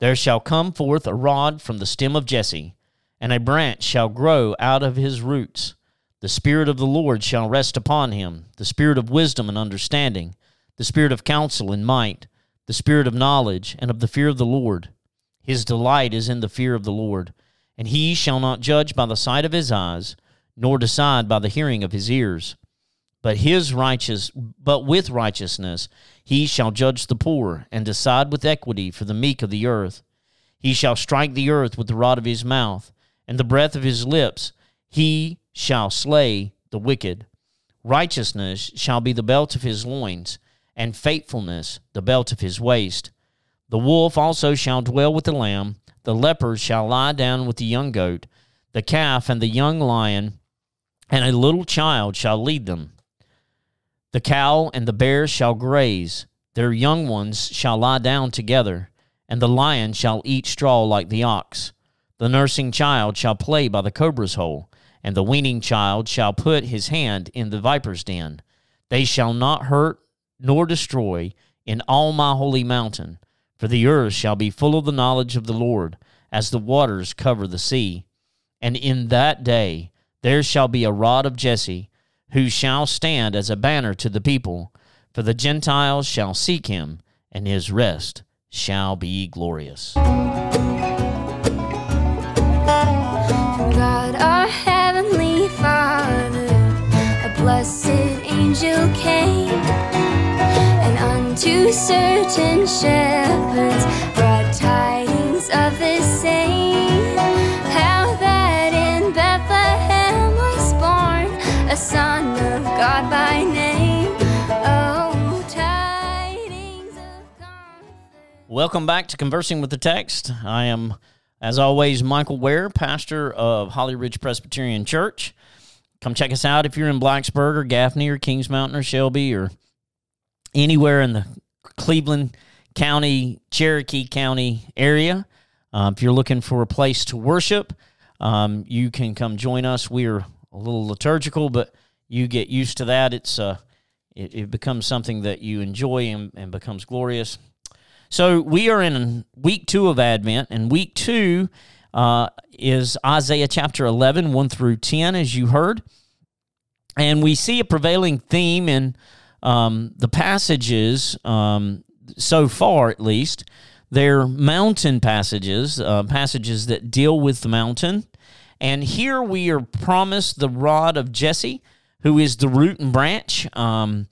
There shall come forth a rod from the stem of Jesse, and a branch shall grow out of his roots. The Spirit of the Lord shall rest upon him the Spirit of wisdom and understanding, the Spirit of counsel and might, the Spirit of knowledge and of the fear of the Lord. His delight is in the fear of the Lord. And he shall not judge by the sight of his eyes, nor decide by the hearing of his ears. But his righteous but with righteousness he shall judge the poor, and decide with equity for the meek of the earth. He shall strike the earth with the rod of his mouth, and the breath of his lips he shall slay the wicked. Righteousness shall be the belt of his loins, and faithfulness the belt of his waist. The wolf also shall dwell with the lamb, the leopard shall lie down with the young goat, the calf and the young lion, and a little child shall lead them. The cow and the bear shall graze, their young ones shall lie down together, and the lion shall eat straw like the ox. The nursing child shall play by the cobra's hole, and the weaning child shall put his hand in the viper's den. They shall not hurt nor destroy in all my holy mountain, for the earth shall be full of the knowledge of the Lord, as the waters cover the sea. And in that day there shall be a rod of Jesse, who shall stand as a banner to the people, for the Gentiles shall seek him, and his rest shall be glorious. God, our heavenly Father, a blessed angel came, and unto certain shepherds Welcome back to Conversing with the Text. I am, as always, Michael Ware, pastor of Holly Ridge Presbyterian Church. Come check us out if you're in Blacksburg or Gaffney or Kings Mountain or Shelby or anywhere in the Cleveland County, Cherokee County area. Uh, if you're looking for a place to worship, um, you can come join us. We are a little liturgical, but you get used to that. It's uh, it, it becomes something that you enjoy and, and becomes glorious. So we are in week two of Advent, and week two uh, is Isaiah chapter 11, 1 through 10, as you heard. And we see a prevailing theme in um, the passages, um, so far at least. They're mountain passages, uh, passages that deal with the mountain. And here we are promised the rod of Jesse, who is the root and branch. Um,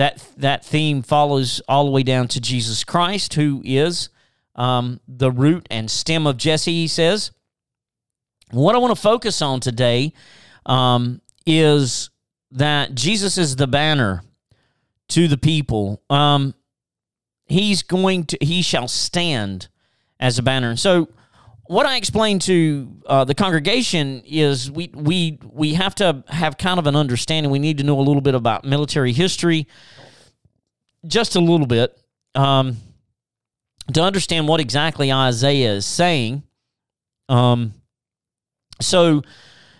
that that theme follows all the way down to Jesus Christ, who is um, the root and stem of Jesse. He says. What I want to focus on today um, is that Jesus is the banner to the people. Um, he's going to he shall stand as a banner. And So what I explained to uh, the congregation is we we we have to have kind of an understanding. We need to know a little bit about military history, just a little bit, um, to understand what exactly Isaiah is saying. Um, so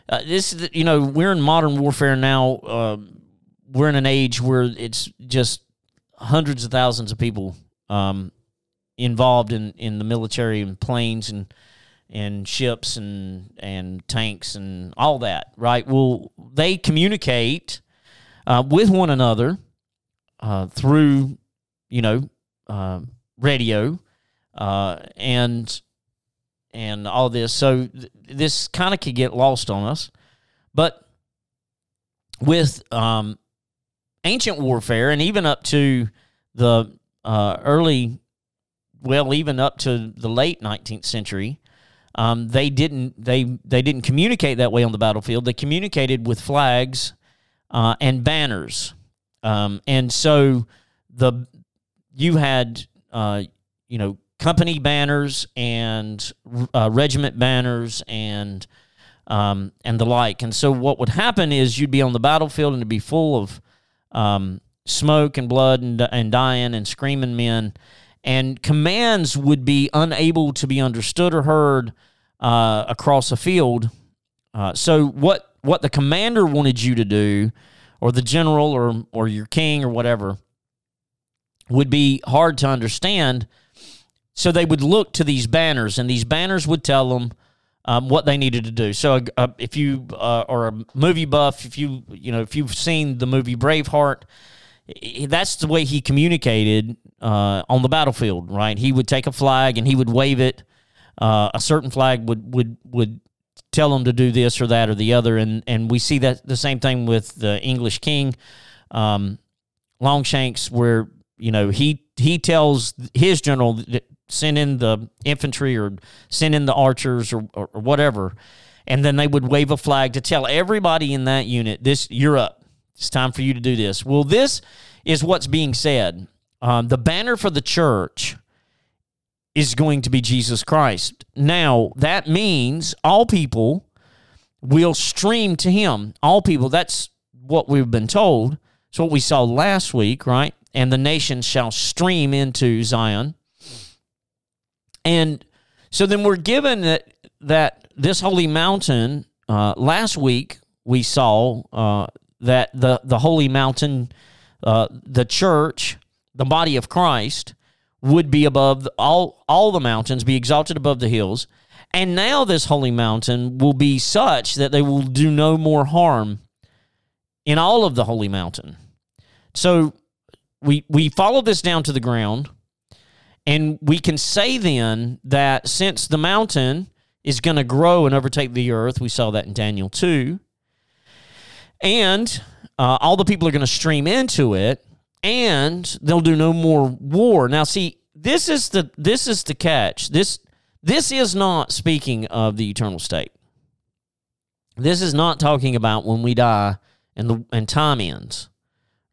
uh, this you know we're in modern warfare now. Uh, we're in an age where it's just hundreds of thousands of people um, involved in, in the military and planes and and ships and and tanks and all that, right? Well, they communicate uh, with one another uh, through, you know, uh, radio uh, and and all this. So th- this kind of could get lost on us, but with um, ancient warfare and even up to the uh, early, well, even up to the late 19th century, um, they didn't they they didn't communicate that way on the battlefield. They communicated with flags uh, and banners, um, and so the you had uh, you know company banners and uh, regiment banners and um, and the like. And so what would happen is you'd be on the battlefield and it'd be full of um, smoke and blood and, and dying and screaming men, and commands would be unable to be understood or heard uh, across a field. Uh, so what what the commander wanted you to do, or the general, or or your king, or whatever, would be hard to understand. so they would look to these banners, and these banners would tell them um, what they needed to do. So, uh, if you uh, are a movie buff, if you you know if you've seen the movie Braveheart, that's the way he communicated uh, on the battlefield. Right, he would take a flag and he would wave it. Uh, a certain flag would would would tell him to do this or that or the other, and and we see that the same thing with the English king, um, Longshanks, where you know he he tells his general send in the infantry or send in the archers or, or, or whatever, and then they would wave a flag to tell everybody in that unit, "This you're up. It's time for you to do this." Well, this is what's being said. Um, the banner for the church is going to be Jesus Christ. Now, that means all people will stream to him. All people, that's what we've been told. It's what we saw last week, right? And the nations shall stream into Zion. And so then we're given that that this holy mountain. Uh, last week we saw uh, that the the holy mountain, uh, the church, the body of Christ, would be above all all the mountains, be exalted above the hills. And now this holy mountain will be such that they will do no more harm in all of the holy mountain. So we we follow this down to the ground and we can say then that since the mountain is going to grow and overtake the earth, we saw that in Daniel 2, and uh, all the people are going to stream into it, and they'll do no more war. Now, see, this is the this is the catch. This this is not speaking of the eternal state. This is not talking about when we die and the and time ends.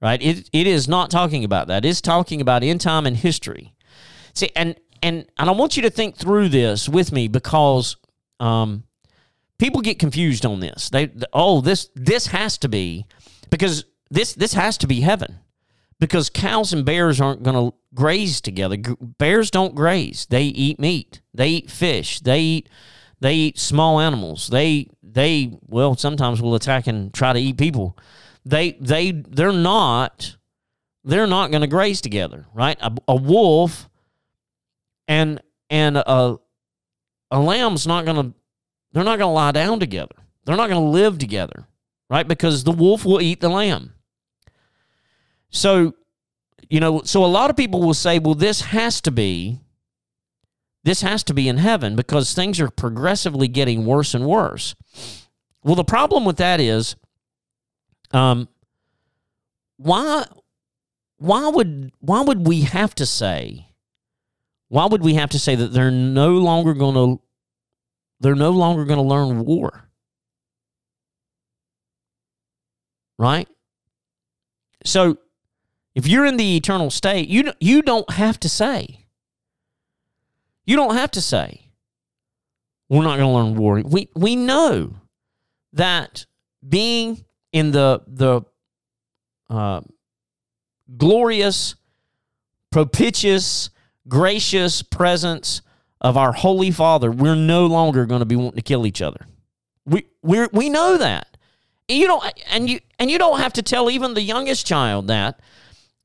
Right? It it is not talking about that. It's talking about in time and history. See, and and and I want you to think through this with me because um, people get confused on this. They oh this this has to be because this this has to be heaven because cows and bears aren't going to graze together. Bears don't graze; they eat meat, they eat fish, they eat they eat small animals. They they well sometimes will attack and try to eat people. They they they're not they're not going to graze together, right? A, a wolf and and a a lamb's not going to they're not going to lie down together. They're not going to live together, right? Because the wolf will eat the lamb. So, you know, so a lot of people will say, well, this has to be this has to be in heaven because things are progressively getting worse and worse. Well, the problem with that is um why why would why would we have to say why would we have to say that they're no longer going to they're no longer going to learn war? Right? So if you're in the eternal state, you you don't have to say. You don't have to say we're not going to learn war. We we know that being in the the uh, glorious, propitious, gracious presence of our Holy Father, we're no longer going to be wanting to kill each other. We we we know that. You don't and you and you don't have to tell even the youngest child that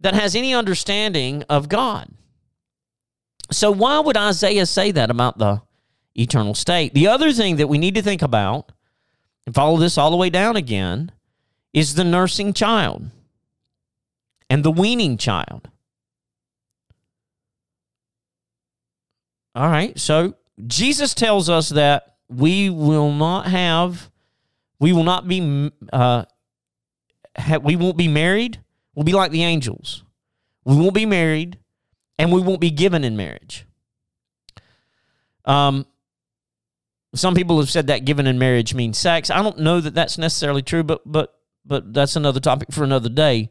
that has any understanding of God. So why would Isaiah say that about the eternal state? The other thing that we need to think about and follow this all the way down again is the nursing child and the weaning child. All right. So Jesus tells us that we will not have, we will not be, uh, ha- we won't be married. We'll be like the angels. We won't be married, and we won't be given in marriage. Um, some people have said that given in marriage means sex. I don't know that that's necessarily true, but but but that's another topic for another day.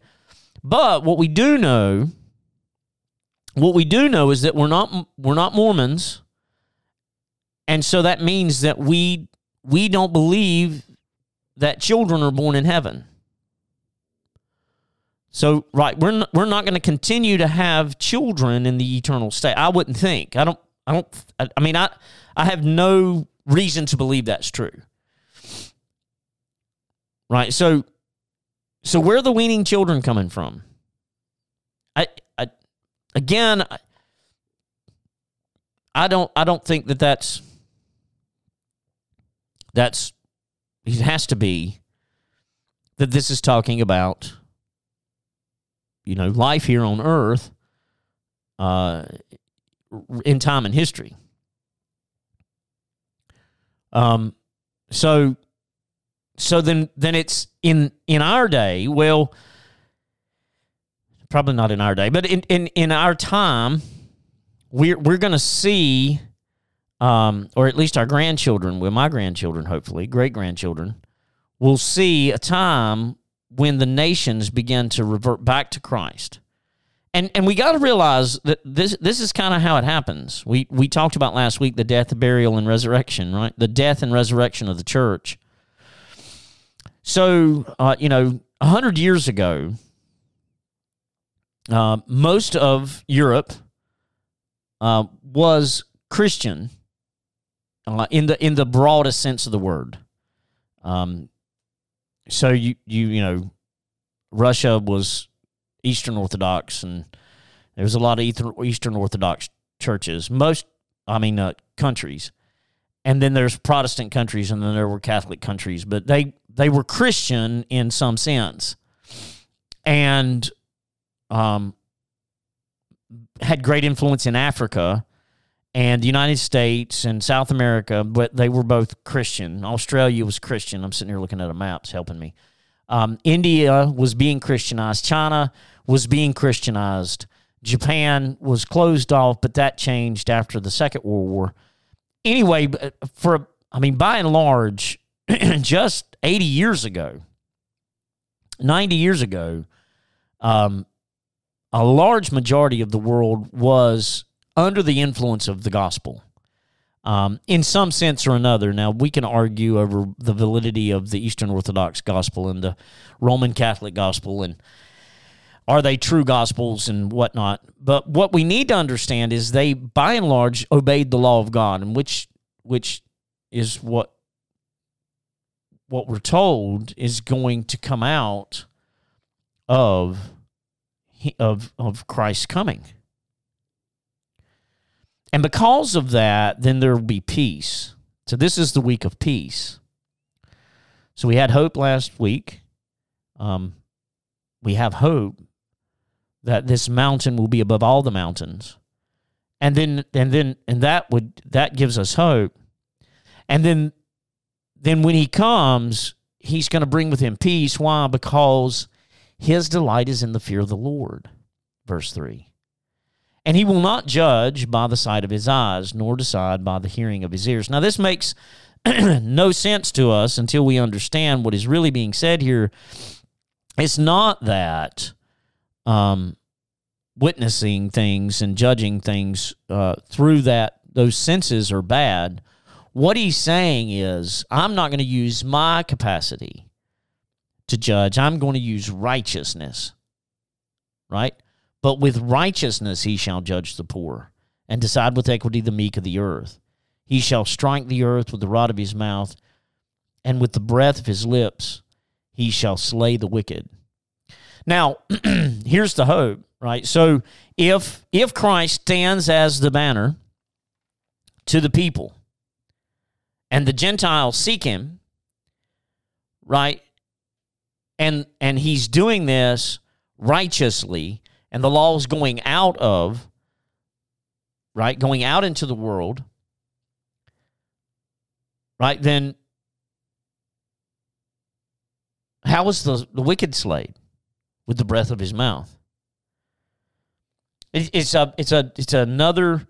But what we do know what we do know is that we're not we're not Mormons, and so that means that we we don't believe that children are born in heaven. So right, we're not, we're not going to continue to have children in the eternal state. I wouldn't think. I don't. I don't. I, I mean, I I have no reason to believe that's true. Right. So so where are the weaning children coming from? I again, I don't I don't think that that's that's it has to be that this is talking about you know life here on earth uh in time and history. Um so so then then it's in in our day well probably not in our day but in in in our time we're we're going to see um or at least our grandchildren well my grandchildren hopefully great grandchildren will see a time when the nations begin to revert back to Christ. And and we got to realize that this this is kind of how it happens. We we talked about last week the death, burial, and resurrection, right? The death and resurrection of the church. So, uh, you know, a hundred years ago, uh, most of Europe uh, was Christian uh, in the in the broadest sense of the word. Um, so you you you know, Russia was Eastern Orthodox, and there was a lot of Eastern Orthodox churches. Most, I mean, uh, countries, and then there's Protestant countries, and then there were Catholic countries, but they they were Christian in some sense, and um, had great influence in Africa and the United States and South America, but they were both Christian. Australia was Christian. I'm sitting here looking at a maps helping me. Um, India was being Christianized. China was being Christianized. Japan was closed off, but that changed after the Second World War. Anyway, for I mean, by and large, just 80 years ago, 90 years ago, um, a large majority of the world was under the influence of the gospel. Um, in some sense or another. Now, we can argue over the validity of the Eastern Orthodox gospel and the Roman Catholic gospel and are they true gospels and whatnot. But what we need to understand is they, by and large, obeyed the law of God, and which which is what what we're told is going to come out of of of Christ's coming. And because of that, then there will be peace. So this is the week of peace. So we had hope last week. Um, we have hope that this mountain will be above all the mountains. And then and then and that would that gives us hope. And then then when he comes, he's going to bring with him peace. Why? Because his delight is in the fear of the Lord. Verse 3. And he will not judge by the sight of his eyes, nor decide by the hearing of his ears. Now, this makes no sense to us until we understand what is really being said here. It's not that um, witnessing things and judging things uh, through that those senses are bad. What he's saying is, I'm not going to use my capacity to judge. I'm going to use righteousness, right? But with righteousness he shall judge the poor, and decide with equity the meek of the earth. He shall strike the earth with the rod of his mouth, and with the breath of his lips he shall slay the wicked. Now, here's the hope, right? So if if Christ stands as the banner to the people, and the Gentiles seek him, right? And and he's doing this righteously and the law is going out of, right, going out into the world, right, then how is the, the wicked slayed? With the breath of his mouth. It, it's a it's a it's another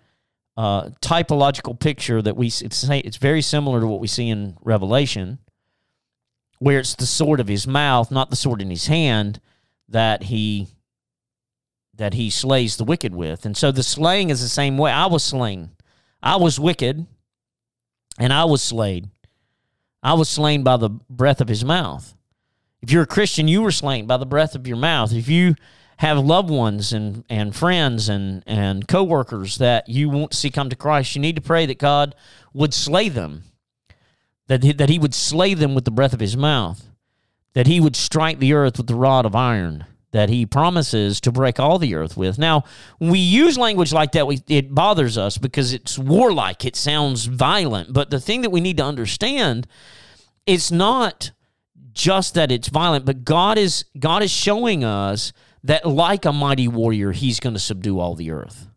uh, typological picture that we it's it's very similar to what we see in Revelation, where it's the sword of his mouth, not the sword in his hand, that he that he slays the wicked with. And so the slaying is the same way. I was slain. I was wicked and I was slayed. I was slain by the breath of his mouth. If you're a Christian, you were slain by the breath of your mouth. If you have loved ones and, and friends and, and coworkers that you want to see come to Christ, you need to pray that God would slay them, that he, that he would slay them with the breath of his mouth, that he would strike the earth with the rod of iron that he promises to break all the earth with. Now, when we use language like that, we, it bothers us because it's warlike, it sounds violent. But the thing that we need to understand, it's not just that it's violent, but God is God is showing us that like a mighty warrior, he's going to subdue all the earth.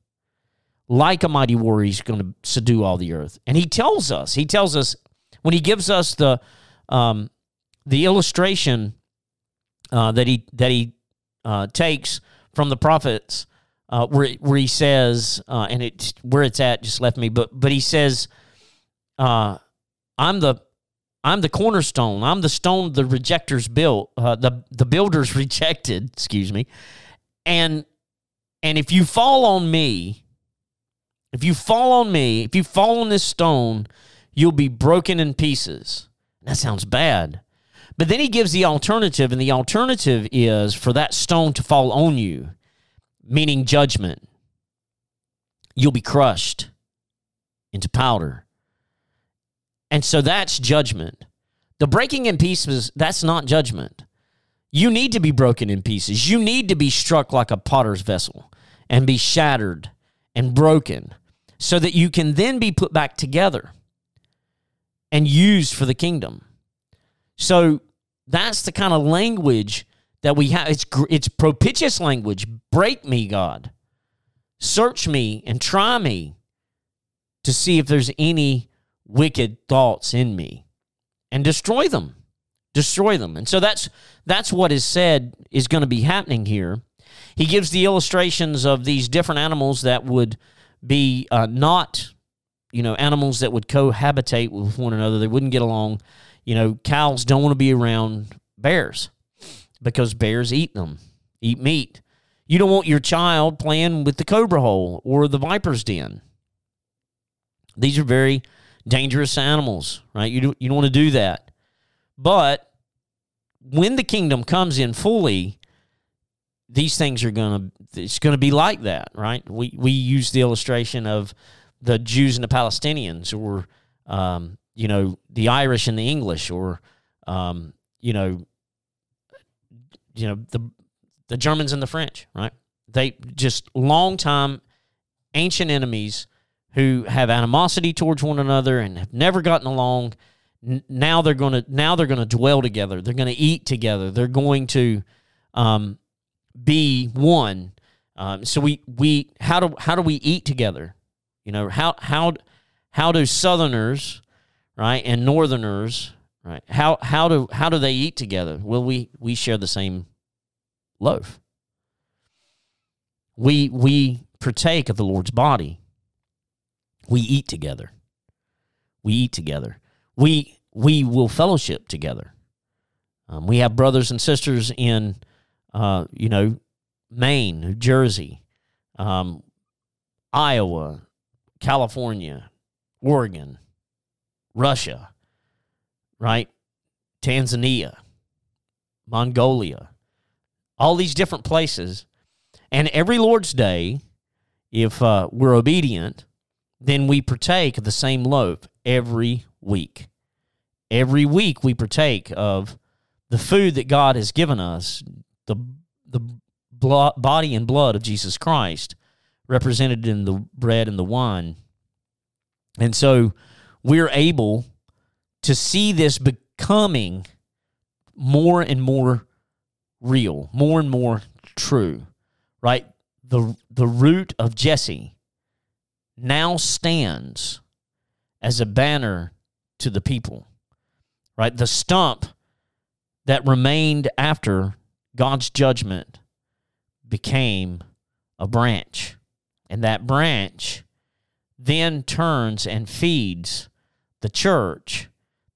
Like a mighty warrior, he's going to subdue all the earth. And he tells us, he tells us when he gives us the um, the illustration uh, that he that he uh, takes from the prophets, uh, where where he says, uh, and it where it's at just left me, but but he says, uh, "I'm the I'm the cornerstone. I'm the stone the rejectors built. Uh, the the builders rejected. Excuse me. And and if you fall on me, if you fall on me, if you fall on this stone, you'll be broken in pieces. That sounds bad. But then he gives the alternative, and the alternative is for that stone to fall on you, meaning judgment. You'll be crushed into powder. And so that's judgment. The breaking in pieces, that's not judgment. You need to be broken in pieces. You need to be struck like a potter's vessel and be shattered and broken so that you can then be put back together and used for the kingdom. So that's the kind of language that we have. It's, it's propitious language. Break me, God. Search me and try me to see if there's any wicked thoughts in me and destroy them destroy them and so that's that's what is said is going to be happening here he gives the illustrations of these different animals that would be uh, not you know animals that would cohabitate with one another they wouldn't get along you know cows don't want to be around bears because bears eat them eat meat you don't want your child playing with the cobra hole or the viper's den these are very dangerous animals, right? You, do, you don't want to do that. But when the kingdom comes in fully, these things are going to, it's going to be like that, right? We, we use the illustration of the Jews and the Palestinians or, um, you know, the Irish and the English or, um, you know, you know, the, the Germans and the French, right? They just long time ancient enemies who have animosity towards one another and have never gotten along. now they're to now they're to dwell together. They're to eat together. They're going to um, be one. Um, so we we how do how do we eat together? You know how how how do Southerners right and Northerners right how how do how do they eat together? Well, we we share the same loaf. We we partake of the Lord's body we eat together. We eat together. We we will fellowship together. Um, we have brothers and sisters in, uh, you know, Maine, New Jersey, um, Iowa, California, Oregon, Russia, right? Tanzania, Mongolia, all these different places. And every Lord's Day, if uh, we're obedient, then we partake of the same loaf every week. Every week we partake of the food that God has given us, the, the body and blood of Jesus Christ, represented in the bread and the wine. And so we're able to see this becoming more and more real, more and more true, right? The, the root of Jesse now stands as a banner to the people, right? The stump that remained after God's judgment became a branch. And that branch then turns and feeds the church,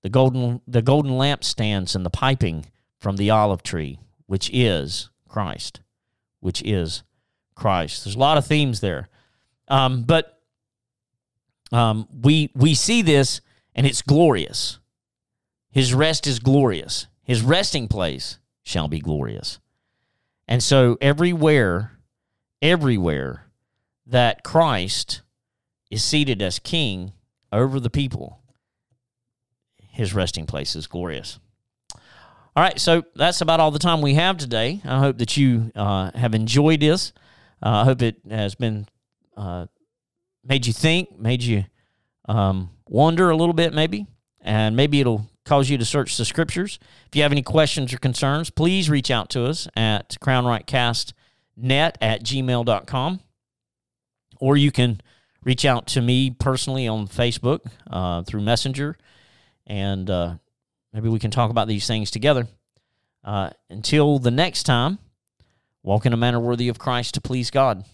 the golden, the golden lampstands and the piping from the olive tree, which is Christ, which is Christ. There's a lot of themes there. Um, but um, we we see this and it's glorious. His rest is glorious. His resting place shall be glorious. And so everywhere, everywhere that Christ is seated as king over the people, his resting place is glorious. All right, so that's about all the time we have today. I hope that you uh, have enjoyed this. Uh, I hope it has been uh, made you think, made you um, wonder a little bit, maybe, and maybe it'll cause you to search the scriptures. If you have any questions or concerns, please reach out to us at crownrightcastnet at gmail.com. Or you can reach out to me personally on Facebook uh, through Messenger, and uh, maybe we can talk about these things together. Uh, until the next time, walk in a manner worthy of Christ to please God.